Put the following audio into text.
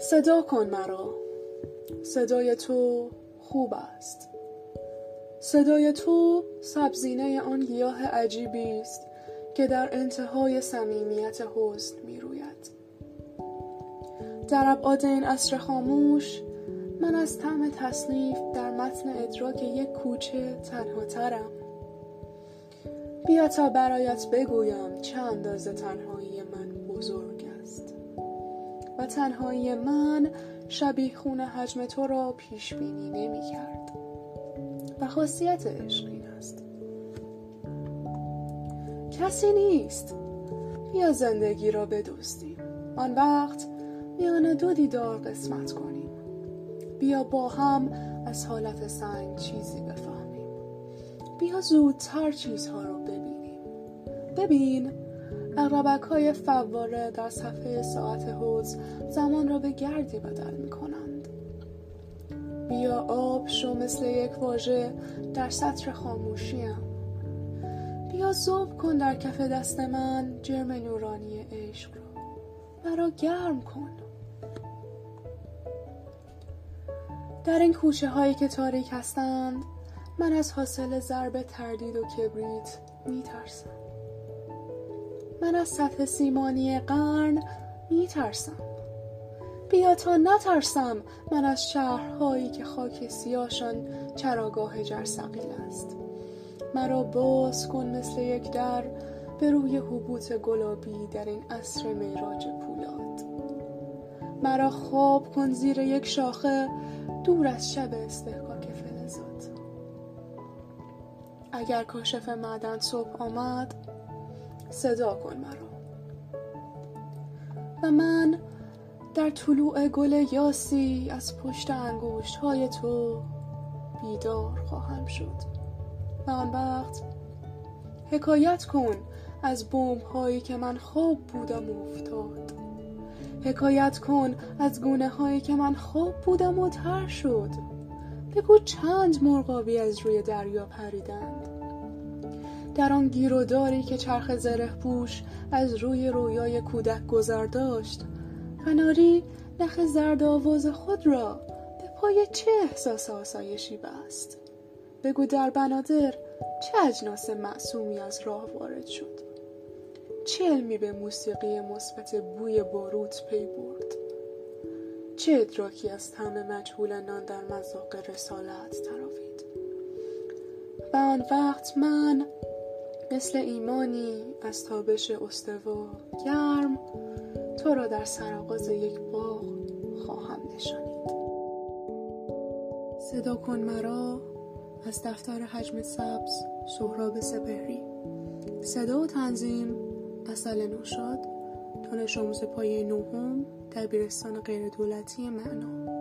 صدا کن مرا. صدای تو خوب است. صدای تو سبزینه آن گیاه عجیبی است که در انتهای صمیمیت حزن می روید در ابعاد این عصر خاموش من از طعم تصنیف در متن ادراک یک کوچه تنها ترم. بیا تا برایت بگویم چه اندازه تنهایی من بزرگ است. و تنهایی من شبیه خون حجم تو را پیش بینی نمی کرد. و خاصیت عشق این است. کسی نیست. بیا زندگی را بدوستیم آن وقت میان دو دیدار قسمت کنیم. بیا با هم از حالت سنگ چیزی بفهمیم. بیا زودتر چیزها را ببینیم. ببین اقربک های فواره در صفحه ساعت حوز زمان را به گردی بدل می کنند بیا آب شو مثل یک واژه در سطر خاموشیم بیا زوب کن در کف دست من جرم نورانی عشق را. مرا گرم کن. در این کوچه هایی که تاریک هستند من از حاصل ضرب تردید و کبریت می ترسم من از سطح سیمانی قرن می ترسم بیا تا نترسم من از شهرهایی که خاک سیاشان چراگاه جرسقیل است. مرا باز کن مثل یک در به روی حبوط گلابی در این عصر میراج پولاد. مرا خواب کن زیر یک شاخه دور از شب استحقاق فلزات. اگر کاشف معدن صبح آمد صدا کن مرا. و من در طلوع گل یاسی از پشت انگوشت های تو بیدار خواهم شد. و آن وقت حکایت کن از بوم هایی که من خواب بودم و افتاد. حکایت کن از گونه هایی که من خواب بودم و تر شد. بگو چند مرغابی از روی دریا پریدند. در آن گیروداری که چرخ زره پوش از روی رویای کودک گذر داشت. قناری نخ زرد آواز خود را به پای چه احساس آسایشی بست؟ بگو در بنادر چه اجناس معصومی از راه وارد شد؟ چه علمی به موسیقی مثبت بوی باروت پی برد؟ چه ادراکی از طعم مجهول نان در مذاق رسالت ترافید و آن وقت من مثل ایمانی از تابش استوا گرم تو را در سرآغاز یک باغ خواهم نشانید. صدا کن مرا از دفتر حجم سبز سهراب سپهری. صدا و تنظیم اصل نوشاد دانش آموز پایه نهم دبیرستان غیر دولتی معنا.